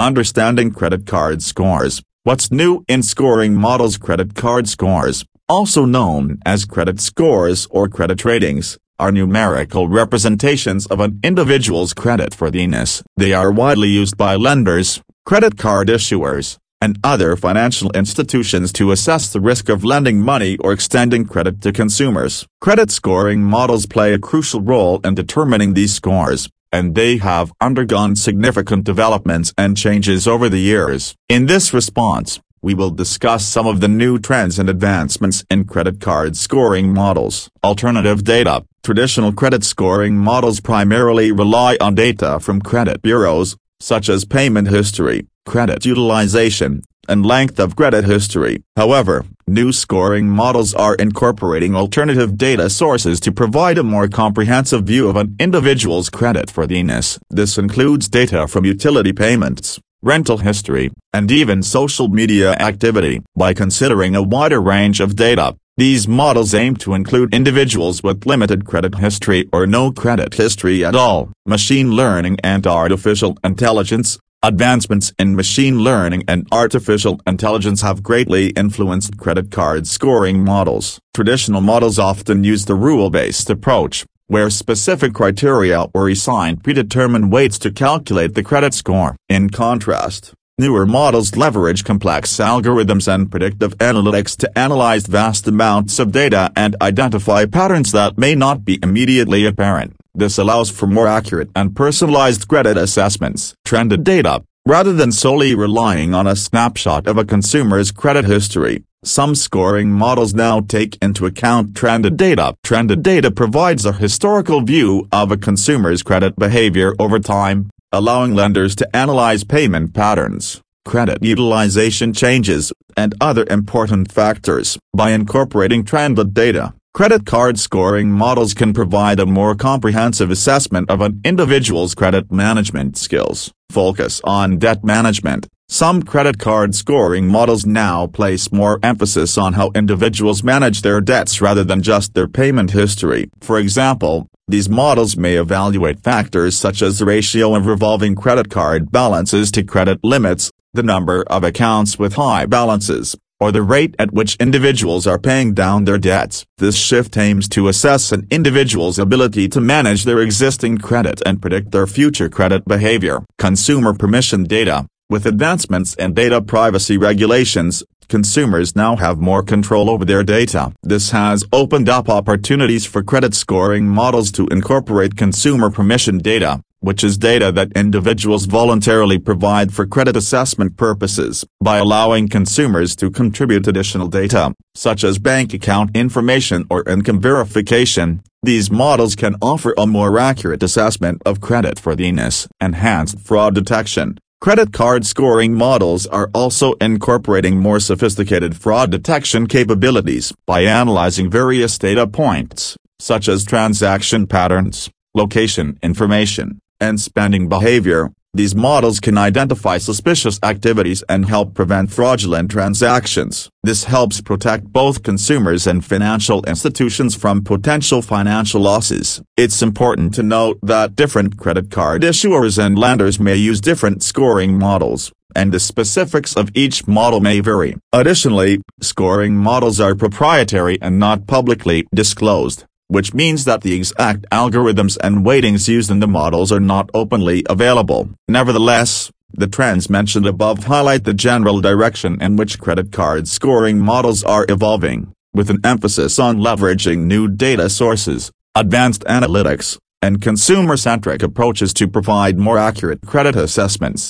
Understanding credit card scores. What's new in scoring models credit card scores, also known as credit scores or credit ratings, are numerical representations of an individual's creditworthiness. They are widely used by lenders, credit card issuers, and other financial institutions to assess the risk of lending money or extending credit to consumers. Credit scoring models play a crucial role in determining these scores, and they have undergone significant developments and changes over the years. In this response, we will discuss some of the new trends and advancements in credit card scoring models. Alternative data. Traditional credit scoring models primarily rely on data from credit bureaus, such as payment history, credit utilization, and length of credit history. However, new scoring models are incorporating alternative data sources to provide a more comprehensive view of an individual's creditworthiness. This includes data from utility payments, rental history, and even social media activity. By considering a wider range of data, these models aim to include individuals with limited credit history or no credit history at all. Machine learning and artificial intelligence Advancements in machine learning and artificial intelligence have greatly influenced credit card scoring models. Traditional models often use the rule-based approach, where specific criteria or assigned predetermined weights to calculate the credit score. In contrast, newer models leverage complex algorithms and predictive analytics to analyze vast amounts of data and identify patterns that may not be immediately apparent. This allows for more accurate and personalized credit assessments. Trended data. Rather than solely relying on a snapshot of a consumer's credit history, some scoring models now take into account trended data. Trended data provides a historical view of a consumer's credit behavior over time, allowing lenders to analyze payment patterns, credit utilization changes, and other important factors. By incorporating trended data, Credit card scoring models can provide a more comprehensive assessment of an individual's credit management skills. Focus on debt management. Some credit card scoring models now place more emphasis on how individuals manage their debts rather than just their payment history. For example, these models may evaluate factors such as the ratio of revolving credit card balances to credit limits, the number of accounts with high balances, or the rate at which individuals are paying down their debts. This shift aims to assess an individual's ability to manage their existing credit and predict their future credit behavior. Consumer permission data. With advancements in data privacy regulations, consumers now have more control over their data. This has opened up opportunities for credit scoring models to incorporate consumer permission data, which is data that individuals voluntarily provide for credit assessment purposes. By allowing consumers to contribute additional data, such as bank account information or income verification, these models can offer a more accurate assessment of creditworthiness. And enhanced fraud detection. Credit card scoring models are also incorporating more sophisticated fraud detection capabilities by analyzing various data points, such as transaction patterns, location information, and spending behavior, these models can identify suspicious activities and help prevent fraudulent transactions. This helps protect both consumers and financial institutions from potential financial losses. It's important to note that different credit card issuers and lenders may use different scoring models, and the specifics of each model may vary. Additionally, scoring models are proprietary and not publicly disclosed which means that the exact algorithms and weightings used in the models are not openly available. Nevertheless, the trends mentioned above highlight the general direction in which credit card scoring models are evolving, with an emphasis on leveraging new data sources, advanced analytics, and consumer-centric approaches to provide more accurate credit assessments.